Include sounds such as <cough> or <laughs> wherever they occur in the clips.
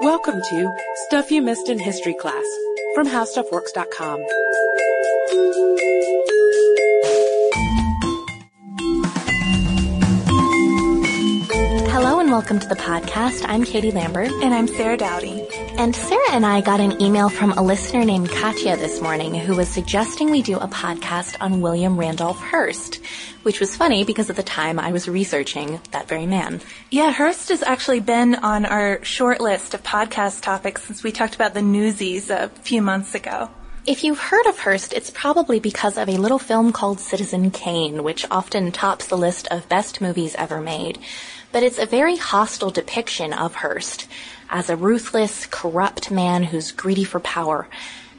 Welcome to Stuff You Missed in History Class from HowStuffWorks.com. Hello and welcome to the podcast. I'm Katie Lambert. And I'm Sarah Dowdy. And Sarah and I got an email from a listener named Katya this morning who was suggesting we do a podcast on William Randolph Hearst, which was funny because at the time I was researching that very man. Yeah, Hearst has actually been on our short list of podcast topics since we talked about the Newsies a few months ago. If you've heard of Hearst, it's probably because of a little film called Citizen Kane, which often tops the list of best movies ever made. But it's a very hostile depiction of Hearst as a ruthless, corrupt man who's greedy for power.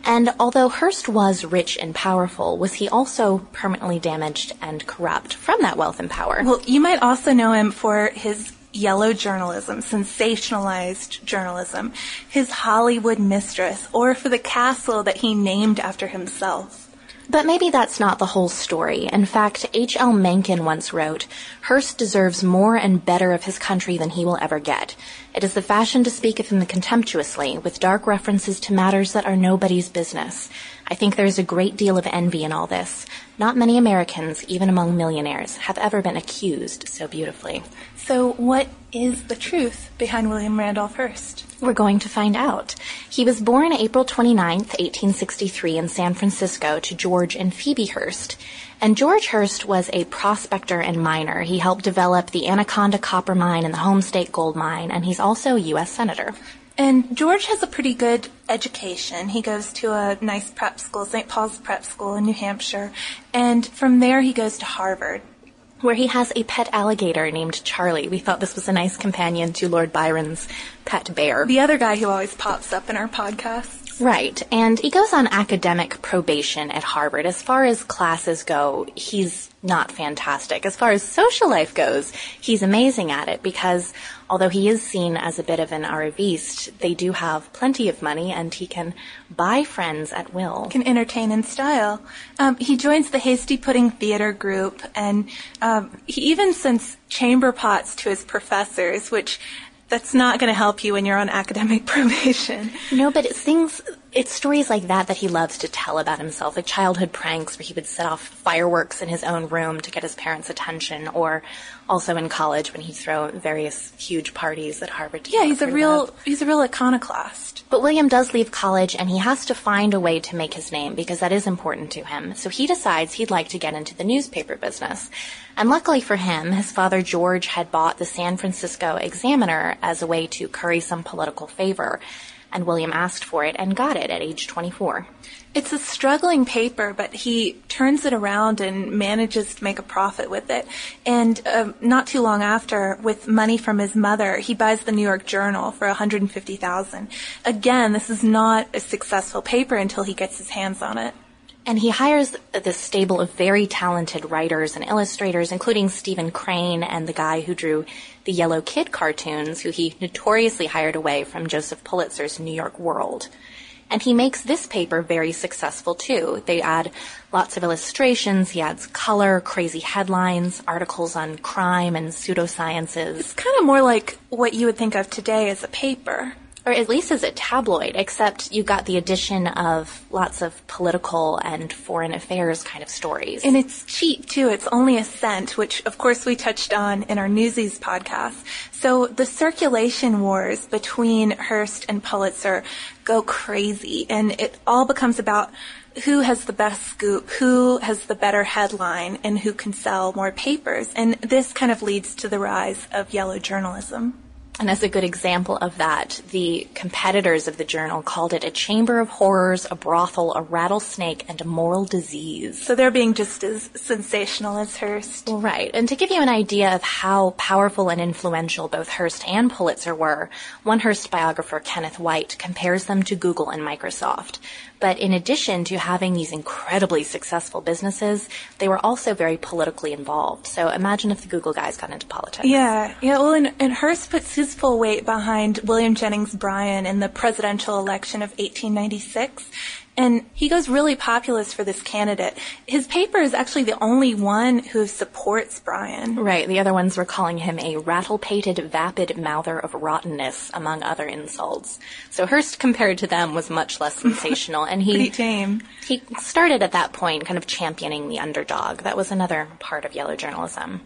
And although Hearst was rich and powerful, was he also permanently damaged and corrupt from that wealth and power? Well, you might also know him for his yellow journalism, sensationalized journalism, his Hollywood mistress, or for the castle that he named after himself. But maybe that's not the whole story. In fact, H.L. Mencken once wrote, Hearst deserves more and better of his country than he will ever get. It is the fashion to speak of him contemptuously, with dark references to matters that are nobody's business. I think there is a great deal of envy in all this. Not many Americans, even among millionaires, have ever been accused so beautifully. So what is the truth behind William Randolph Hearst? We're going to find out. He was born April 29, 1863 in San Francisco to George and Phoebe Hearst. And George Hearst was a prospector and miner. He helped develop the Anaconda copper mine and the Homestake gold mine, and he's also a U.S. Senator. And George has a pretty good education. He goes to a nice prep school, St. Paul's Prep School in New Hampshire, and from there he goes to Harvard where he has a pet alligator named Charlie. We thought this was a nice companion to Lord Byron's pet bear. The other guy who always pops up in our podcasts. Right. And he goes on academic probation at Harvard. As far as classes go, he's not fantastic. As far as social life goes, he's amazing at it because although he is seen as a bit of an arriviste, they do have plenty of money and he can buy friends at will. Can entertain in style. Um, he joins the Hasty Pudding Theater group and um, he even sends chamber pots to his professors, which that's not going to help you when you're on academic <laughs> probation. No, but things, it's stories like that that he loves to tell about himself, like childhood pranks where he would set off fireworks in his own room to get his parents' attention, or also in college when he'd throw various huge parties at Harvard. Yeah, he's a real, he's a real iconoclast. But William does leave college and he has to find a way to make his name because that is important to him. So he decides he'd like to get into the newspaper business. And luckily for him, his father George had bought the San Francisco Examiner as a way to curry some political favor. And William asked for it and got it at age 24. It's a struggling paper, but he turns it around and manages to make a profit with it. And uh, not too long after, with money from his mother, he buys the New York Journal for 150,000. Again, this is not a successful paper until he gets his hands on it. And he hires this stable of very talented writers and illustrators, including Stephen Crane and the guy who drew the Yellow Kid cartoons, who he notoriously hired away from Joseph Pulitzer's New York World. And he makes this paper very successful too. They add lots of illustrations, he adds color, crazy headlines, articles on crime and pseudosciences. It's kind of more like what you would think of today as a paper or at least as a tabloid, except you got the addition of lots of political and foreign affairs kind of stories. And it's cheap too. It's only a cent, which of course we touched on in our Newsies podcast. So the circulation wars between Hearst and Pulitzer go crazy and it all becomes about who has the best scoop, who has the better headline, and who can sell more papers. And this kind of leads to the rise of yellow journalism. And as a good example of that, the competitors of the journal called it a chamber of horrors, a brothel, a rattlesnake, and a moral disease. So they're being just as sensational as Hearst. Right. And to give you an idea of how powerful and influential both Hearst and Pulitzer were, one Hearst biographer, Kenneth Whyte, compares them to Google and Microsoft. But in addition to having these incredibly successful businesses, they were also very politically involved. So imagine if the Google guys got into politics. Yeah, yeah. Well, and, and Hearst puts his full weight behind William Jennings Bryan in the presidential election of 1896 and he goes really populist for this candidate. His paper is actually the only one who supports Bryan. Right. The other ones were calling him a rattle-pated, vapid mouther of rottenness, among other insults. So Hearst, compared to them, was much less <laughs> sensational, and he tame. he started at that point, kind of championing the underdog. That was another part of yellow journalism.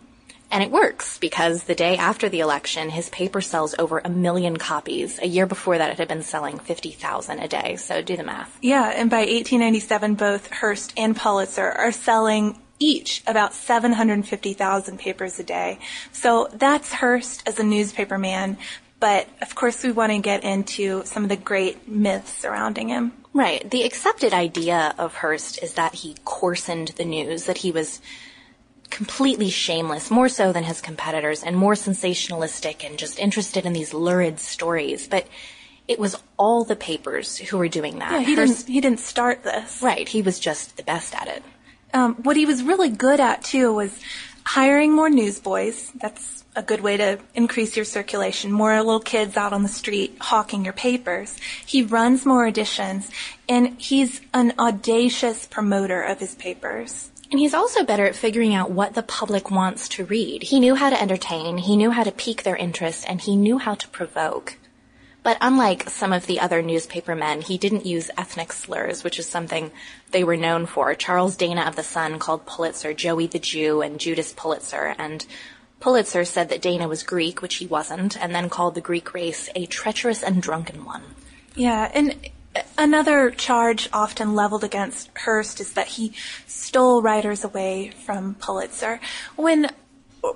And it works because the day after the election, his paper sells over a million copies. A year before that, it had been selling 50,000 a day. So do the math. Yeah, and by 1897, both Hearst and Pulitzer are selling each about 750,000 papers a day. So that's Hearst as a newspaper man. But of course, we want to get into some of the great myths surrounding him. Right. The accepted idea of Hearst is that he coarsened the news, that he was completely shameless, more so than his competitors, and more sensationalistic and just interested in these lurid stories. But it was all the papers who were doing that. Yeah, he Hearst- didn't. He didn't start this. right. He was just the best at it. Um, what he was really good at too was hiring more newsboys. That's a good way to increase your circulation. More little kids out on the street hawking your papers. He runs more editions, and he's an audacious promoter of his papers. And he's also better at figuring out what the public wants to read. He knew how to entertain, he knew how to pique their interest, and he knew how to provoke. But unlike some of the other newspaper men, he didn't use ethnic slurs, which is something they were known for. Charles Dana of the Sun called Pulitzer Joey the Jew and Judas Pulitzer, and Pulitzer said that Dana was Greek, which he wasn't, and then called the Greek race a treacherous and drunken one. Yeah, and another charge often leveled against Hearst is that he stole writers away from Pulitzer. When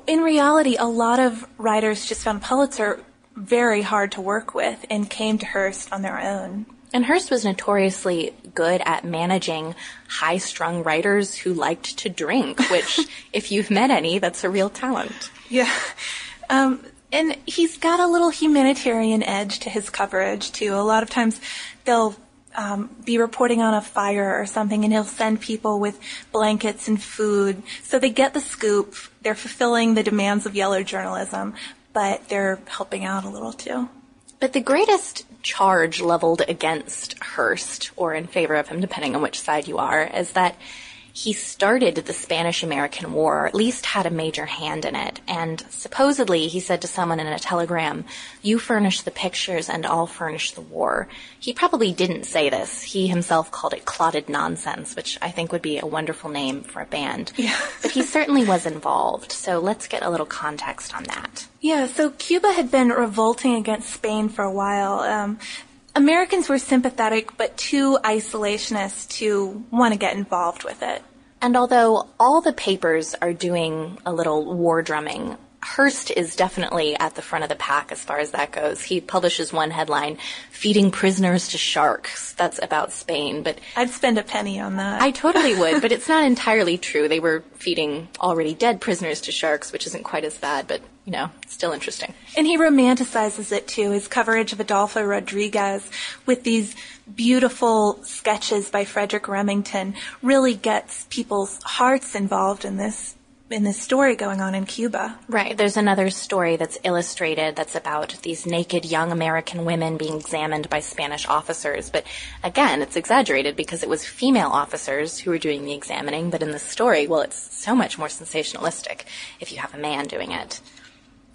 in reality, a lot of writers just found Pulitzer very hard to work with and came to Hearst on their own. And Hearst was notoriously good at managing high strung writers who liked to drink, <laughs> which, if you've met any, that's a real talent. Yeah. Um, and he's got a little humanitarian edge to his coverage, too. A lot of times they'll um, be reporting on a fire or something, and he'll send people with blankets and food. So they get the scoop. They're fulfilling the demands of yellow journalism, but they're helping out a little, too. But the greatest charge leveled against Hearst, or in favor of him, depending on which side you are, is that he started the Spanish American War, or at least had a major hand in it. And supposedly, he said to someone in a telegram, You furnish the pictures and I'll furnish the war. He probably didn't say this. He himself called it clotted nonsense, which I think would be a wonderful name for a band. Yeah. but he certainly was involved. So let's get a little context on that. Yeah, so Cuba had been revolting against Spain for a while. Um, Americans were sympathetic, but too isolationist to want to get involved with it. And although all the papers are doing a little war drumming, Hearst is definitely at the front of the pack as far as that goes. He publishes one headline, feeding prisoners to sharks. That's about Spain, but I'd spend a penny on that. I totally <laughs> would, but it's not entirely true. They were feeding already dead prisoners to sharks, which isn't quite as bad, but you know, still interesting. And he romanticizes it too. His coverage of Adolfo Rodriguez with these beautiful sketches by Frederic Remington really gets people's hearts involved in this in this story going on in Cuba. Right. There's another story that's illustrated that's about these naked young American women being examined by Spanish officers. But again, it's exaggerated because it was female officers who were doing the examining. But in the story, well, it's so much more sensationalistic if you have a man doing it.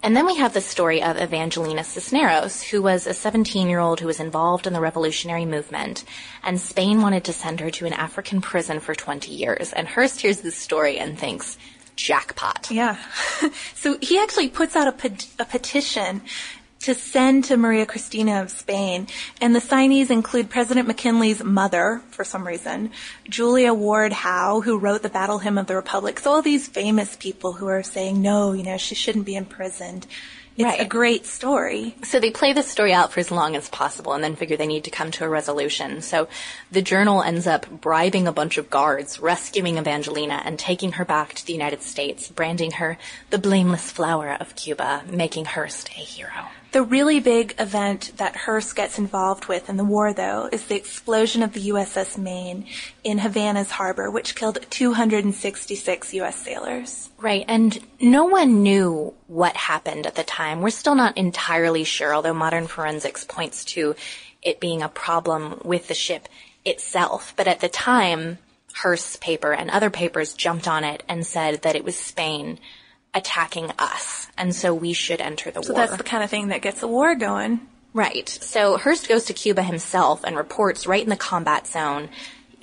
And then we have the story of Evangelina Cisneros, who was a 17 year old who was involved in the revolutionary movement, and Spain wanted to send her to an African prison for 20 years. And Hearst hears this story and thinks, jackpot. Yeah. <laughs> so he actually puts out a, a petition to send to Maria Cristina of Spain. And the signees include President McKinley's mother, for some reason, Julia Ward Howe, who wrote the Battle Hymn of the Republic. So all these famous people who are saying, no, you know, she shouldn't be imprisoned. It's Right. a great story. So they play this story out for as long as possible and then figure they need to come to a resolution. So the journal ends up bribing a bunch of guards, rescuing Evangelina, and taking her back to the United States, branding her the blameless flower of Cuba, making Hearst a hero. The really big event that Hearst gets involved with in the war, though, is the explosion of the USS Maine in Havana's harbor, which killed 266 U.S. sailors. Right, and no one knew what happened at the time. We're still not entirely sure, although modern forensics points to it being a problem with the ship itself. But at the time, Hearst's paper and other papers jumped on it and said that it was Spain attacking us, and so we should enter the So war. So that's the kind of thing that gets the war going. Right. So Hearst goes to Cuba himself and reports right in the combat zone.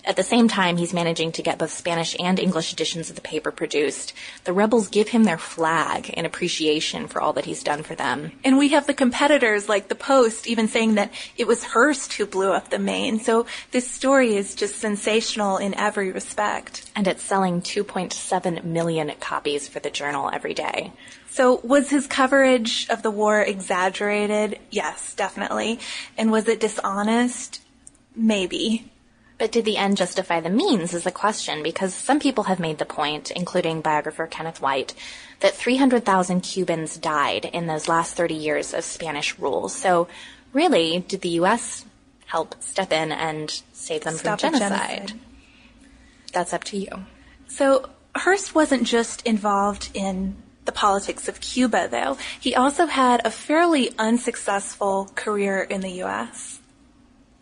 At the same time, he's managing to get both Spanish and English editions of the paper produced. The rebels give him their flag in appreciation for all that he's done for them. And we have the competitors like the Post even saying that it was Hearst who blew up the Maine. So this story is just sensational in every respect. And it's selling 2.7 million copies for the journal every day. So was his coverage of the war exaggerated? Yes, definitely. And was it dishonest? Maybe. But did the end justify the means is the question, because some people have made the point, including biographer Kenneth Whyte, that 300,000 Cubans died in those last 30 years of Spanish rule. So really, did the U.S. help step in and save them Stop from genocide? genocide. That's up to you. So Hearst wasn't just involved in the politics of Cuba, though. He also had a fairly unsuccessful career in the U.S.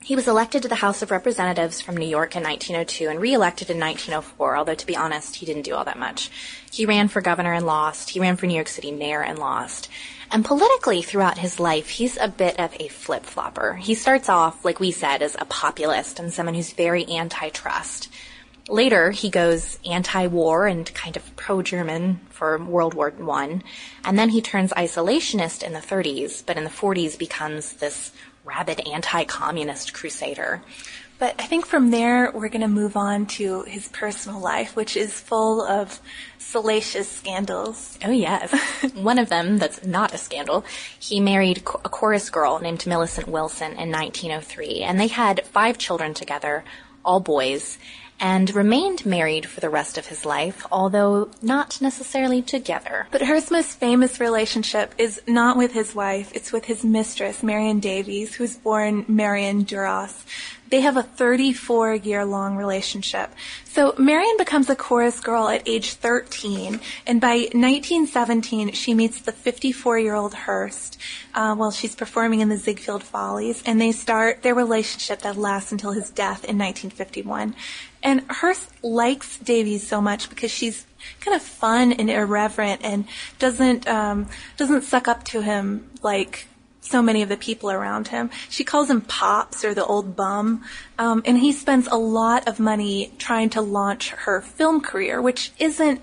He was elected to the House of Representatives from New York in 1902 and re-elected in 1904, although to be honest, he didn't do all that much. He ran for governor and lost. He ran for New York City mayor and lost. And politically throughout his life, he's a bit of a flip-flopper. He starts off, like we said, as a populist and someone who's very antitrust. Later, he goes anti-war and kind of pro-German for World War One, and then he turns isolationist in the 30s, but in the 40s becomes this rabid anti-communist crusader. But I think from there, we're going to move on to his personal life, which is full of salacious scandals. Oh yes, <laughs> one of them that's not a scandal. He married a chorus girl named Millicent Willson in 1903, and they had five children together, all boys, and remained married for the rest of his life, although not necessarily together. But Hearst's most famous relationship is not with his wife, it's with his mistress, Marion Davies, who was born Marion Douras. They have a 34 year long relationship. So Marion becomes a chorus girl at age 13, and by 1917 she meets the 54 year old Hearst uh, while she's performing in the Ziegfeld Follies, and they start their relationship that lasts until his death in 1951. And Hearst likes Davies so much because she's kind of fun and irreverent and doesn't um, doesn't suck up to him like so many of the people around him. She calls him Pops or the old bum, um, and he spends a lot of money trying to launch her film career, which isn't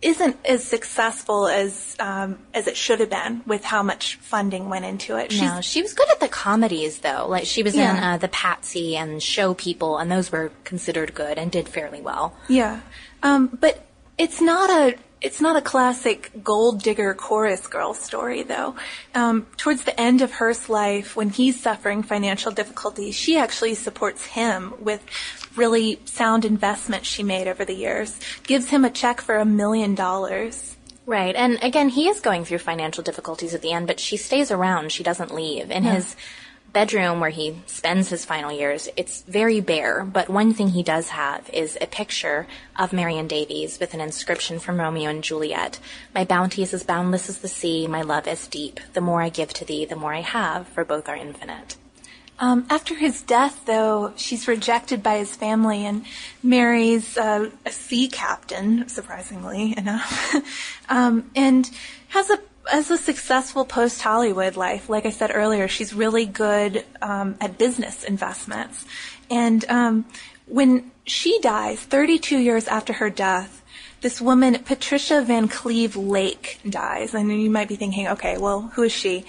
isn't as successful as um, as it should have been with how much funding went into it. She's No, she was good at the comedies though. Like she was in uh, the Patsy and Show People, and those were considered good and did fairly well. Yeah. Um, but it's not a it's not a classic gold digger chorus girl story, though. Um, towards the end of Hearst's life, when he's suffering financial difficulties, she actually supports him with really sound investments she made over the years. Gives him a check for a million dollars. Right. And again, he is going through financial difficulties at the end, but she stays around. She doesn't leave. In Yeah. his bedroom where he spends his final years, it's very bare, but one thing he does have is a picture of Marion Davies with an inscription from Romeo and Juliet. My bounty is as boundless as the sea, my love as deep. The more I give to thee, the more I have, for both are infinite. Um, after his death, though, she's rejected by his family and marries uh, a sea captain, surprisingly enough, <laughs> um, and has a has a successful post Hollywood life. Like I said earlier, she's really good um, at business investments, and um, when she dies, 32 years after her death. This woman, Patricia Van Cleve Lake, dies. And you might be thinking, okay, well, who is she?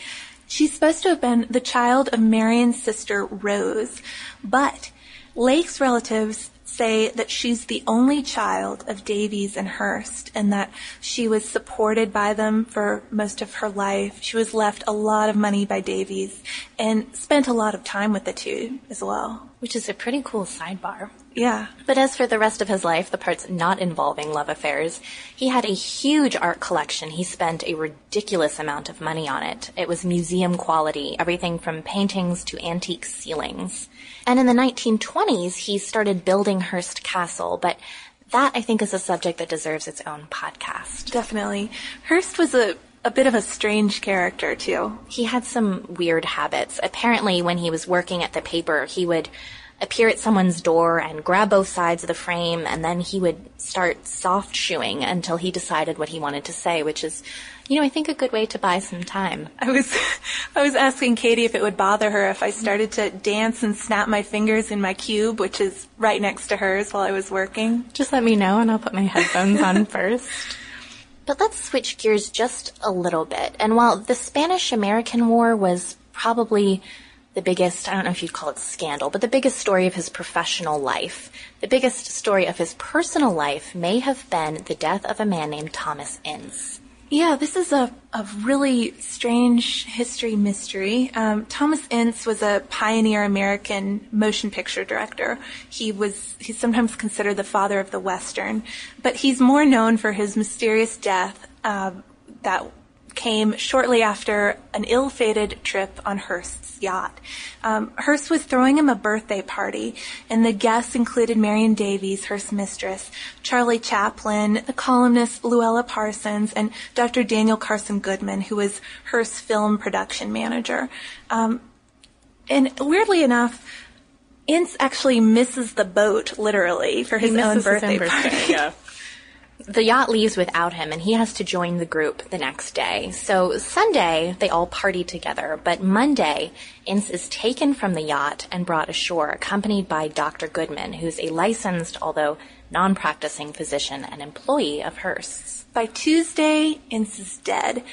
She's supposed to have been the child of Marion's sister Rose, but Lake's relatives say that she's the only child of Davies and Hearst and that she was supported by them for most of her life. She was left a lot of money by Davies and spent a lot of time with the two as well. Which is a pretty cool sidebar. Yeah. But as for the rest of his life, the parts not involving love affairs, he had a huge art collection. He spent a ridiculous amount of money on it. It was museum quality, everything from paintings to antique ceilings. And in the 1920s, he started building Hearst Castle, but that I think is a subject that deserves its own podcast. Definitely. Hearst was a, a bit of a strange character too. He had some weird habits. Apparently, when he was working at the paper, he would appear at someone's door and grab both sides of the frame, and then he would start soft shoeing until he decided what he wanted to say, which is, you know, I think a good way to buy some time. I was, <laughs> I was asking Katie if it would bother her if I started to dance and snap my fingers in my cube, which is right next to hers while I was working. Just let me know and I'll put my headphones on <laughs> first. But let's switch gears just a little bit. And while the Spanish American War was probably the biggest, I don't know if you'd call it scandal, but the biggest story of his professional life, the biggest story of his personal life may have been the death of a man named Thomas Ince. Yeah, this is a, a really strange history mystery. Um, Thomas Ince was a pioneer American motion picture director. He was he's sometimes considered the father of the Western, but he's more known for his mysterious death um, that came shortly after an ill-fated trip on Hearst's yacht. Um, Hearst was throwing him a birthday party, and the guests included Marion Davies, Hearst's mistress, Charlie Chaplin, the columnist Louella Parsons, and Dr. Daniel Carson Goodman, who was Hearst's film production manager. Um, and weirdly enough, Ince actually misses the boat, literally, for his own birthday, party. <laughs> The yacht leaves without him and he has to join the group the next day. So Sunday, they all party together, but Monday, Ince is taken from the yacht and brought ashore, accompanied by Dr. Goodman, who's a licensed, although non-practicing physician and employee of Hearst's. By Tuesday, Ince is dead.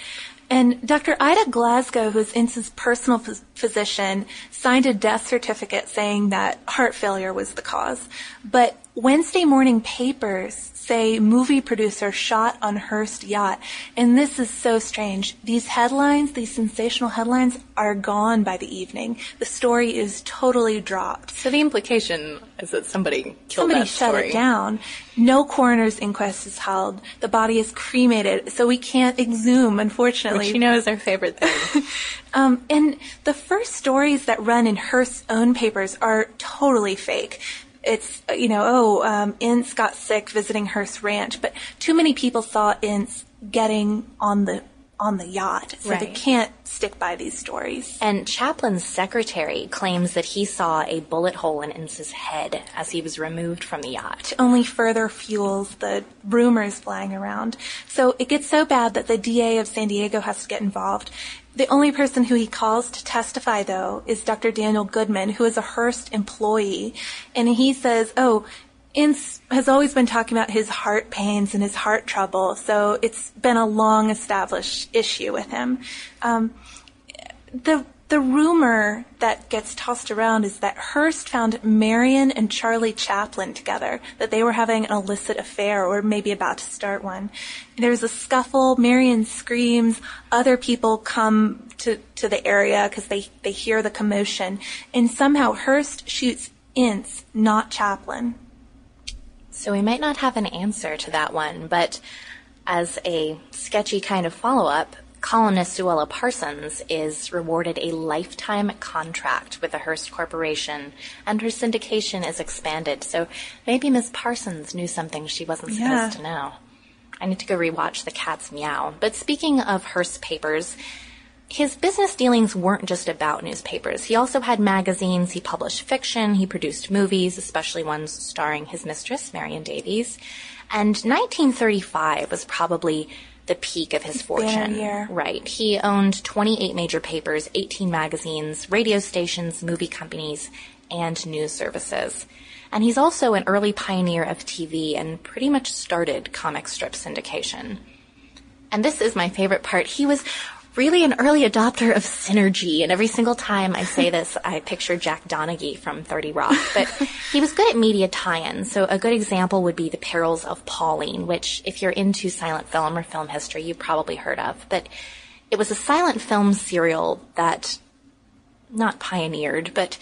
And Dr. Ida Glasgow, who's Ince's personal phys- physician, signed a death certificate saying that heart failure was the cause. But Wednesday morning papers say movie producer shot on Hearst yacht. And this is so strange. These headlines, these sensational headlines, are gone by the evening. The story is totally dropped. So the implication is that somebody killed Somebody that shut story. it down. No coroner's inquest is held. The body is cremated, so we can't exhume, unfortunately. Which you know is our favorite thing. <laughs> Um, and the first stories that run in Hearst's own papers are totally fake. It's, you know, oh, um, Ince got sick visiting Hearst Ranch, but too many people saw Ince getting on the, on the yacht, so they can't stick by these stories. And Chaplin's secretary claims that he saw a bullet hole in Ince's head as he was removed from the yacht. only further fuels the rumors flying around. So it gets so bad that the DA of San Diego has to get involved. The only person who he calls to testify, though, is Dr. Daniel Goodman, who is a Hearst employee. And he says, oh, Ince has always been talking about his heart pains and his heart trouble, so it's been a long established issue with him. Um, the the rumor that gets tossed around is that Hearst found Marion and Charlie Chaplin together, that they were having an illicit affair or maybe about to start one. There's a scuffle, Marion screams, other people come to, to the area because they, they hear the commotion, and somehow Hearst shoots Ince, not Chaplin. So we might not have an answer to that one, but as a sketchy kind of follow up, columnist Louella Parsons is rewarded a lifetime contract with the Hearst Corporation, and her syndication is expanded. So maybe Miss Parsons knew something she wasn't supposed Yeah. to know. I need to go rewatch The Cat's Meow. But speaking of Hearst papers, his business dealings weren't just about newspapers. He also had magazines, he published fiction, he produced movies, especially ones starring his mistress, Marion Davies. And 1935 was probably the peak of his fortune. year. Right. He owned 28 major papers, 18 magazines, radio stations, movie companies, and news services. And he's also an early pioneer of TV and pretty much started comic strip syndication. And this is my favorite part. He was really an early adopter of synergy. And every single time I say this, I picture Jack Donaghy from 30 Rock. But <laughs> he was good at media tie-ins. So a good example would be The Perils of Pauline, which if you're into silent film or film history, you've probably heard of. But it was a silent film serial that not pioneered, but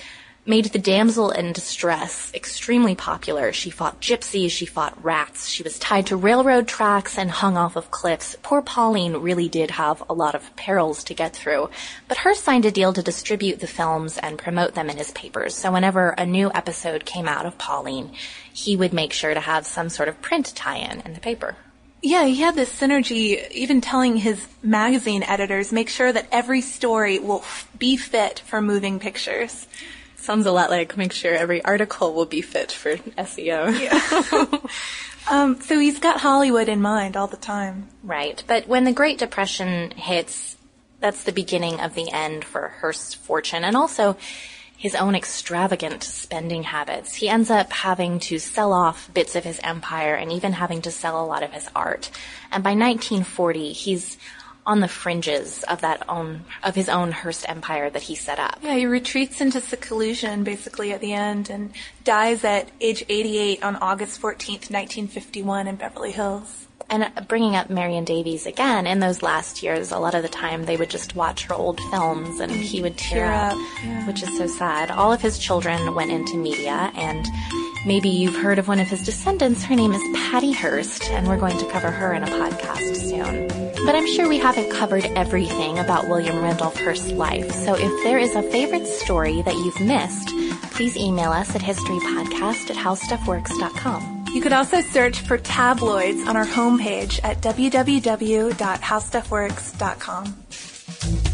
made the damsel in distress extremely popular. She fought gypsies, she fought rats, she was tied to railroad tracks and hung off of cliffs. Poor Pauline really did have a lot of perils to get through, but Hearst signed a deal to distribute the films and promote them in his papers. So whenever a new episode came out of Pauline, he would make sure to have some sort of print tie-in in the paper. Yeah, he had this synergy, even telling his magazine editors, make sure that every story will f- be fit for moving pictures. Sounds a lot like make sure every article will be fit for SEO. <laughs> Um, so he's got Hollywood in mind all the time. Right. But when the Great Depression hits, that's the beginning of the end for Hearst's fortune and also his own extravagant spending habits. He ends up having to sell off bits of his empire and even having to sell a lot of his art. And by 1940, he's on the fringes of that own, of his own Hearst empire that he set up. Yeah, he retreats into seclusion basically at the end and dies at age 88 on August 14th, 1951 in Beverly Hills. And bringing up Marion Davies again, in those last years, a lot of the time they would just watch her old films and mm-hmm. he would tear, Tear up, up, yeah. which is so sad. All of his children went into media, and maybe you've heard of one of his descendants. Her name is Patty Hearst, and we're going to cover her in a podcast soon. But I'm sure we haven't covered everything about William Randolph Hearst's life, so if there is a favorite story that you've missed, please email us at historypodcast at howstuffworks.com. You could also search for tabloids on our homepage at www.howstuffworks.com.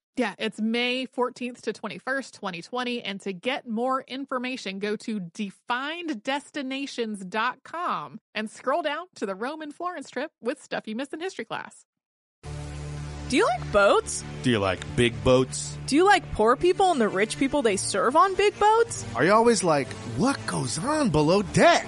Yeah, it's May 14th to 21st, 2020. And to get more information, go to defineddestinations.com and scroll down to the Rome and Florence trip with stuff you missed in history class. Do you like boats? Do you like big boats? Do you like poor people and the rich people they serve on big boats? Are you always like, what goes on below deck?